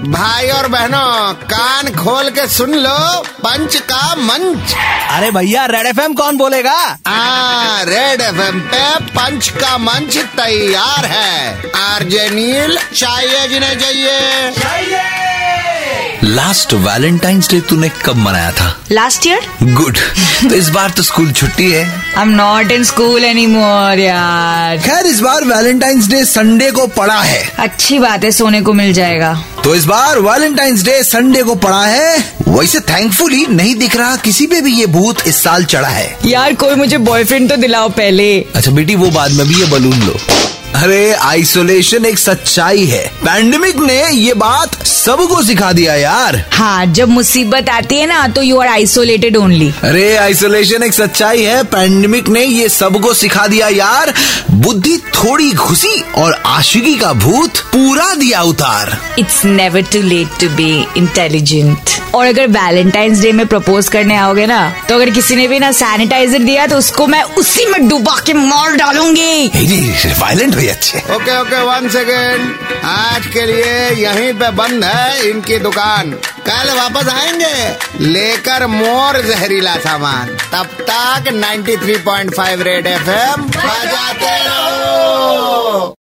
भाई और बहनों कान खोल के सुन लो पंच का मंच। अरे भैया रेड एफएम कौन बोलेगा? आ, रेड एफएम पे पंच का मंच तैयार है। आरजे नील चाहिए जिन्हें चाहिए। लास्ट वैलेंटाइंस डे तूने कब मनाया था? लास्ट ईयर गुड तो इस बार तो स्कूल छुट्टी है। I am not in school any more यार। खैर इस बार वैलेंटाइंस डे संडे को पड़ा है। अच्छी बात है सोने को मिल जाएगा। तो इस बार वैलेंटाइंस डे संडे को पड़ा है। वैसे थैंकफुली नहीं दिख रहा किसी पे भी ये भूत इस साल चढ़ा है। यार कोई मुझे बॉयफ्रेंड तो दिलाओ पहले। अच्छा बेटी वो बाद में भी ये बलून लो। अरे आइसोलेशन एक सच्चाई है। पैंडेमिक ने ये बात सबको सिखा दिया यार। हाँ जब मुसीबत आती है ना तो यू आर आइसोलेटेड ओनली अरे आइसोलेशन एक सच्चाई है। पैंडेमिक ने ये सबको सिखा दिया यार। बुद्धि थोड़ी घुसी और आशिकी का भूत पूरा दिया उतार। It's never too late to be intelligent और अगर वैलेंटाइंस डे में प्रपोज करने आओगे ना तो अगर किसी ने भी ना सैनिटाइजर दिया तो उसको मैं उसी में डुबा के मार डालूँगी। वायलेंट हुई अच्छे। ओके ओके वन सेकेंड आज के लिए यहीं पे बंद है इनकी दुकान। कल वापस आएँगे। लेकर मोर जहरीला सामान। तब तक 93.5 रेड एफएम बजाते रहो।